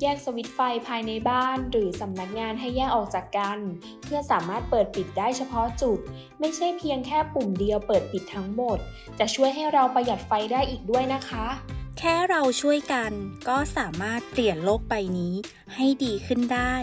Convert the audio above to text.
แยกสวิตไฟภายในบ้าน หรือสำนักงานให้แยกออกจากกัน เพื่อสามารถเปิดปิดได้เฉพาะจุด ไม่ใช่เพียงแค่ปุ่มเดียวเปิดปิดทั้งหมด จะช่วยให้เราประหยัดไฟได้อีกด้วยนะคะ แค่เราช่วยกันก็สามารถเปลี่ยนโลกใบนี้ให้ดีขึ้นได้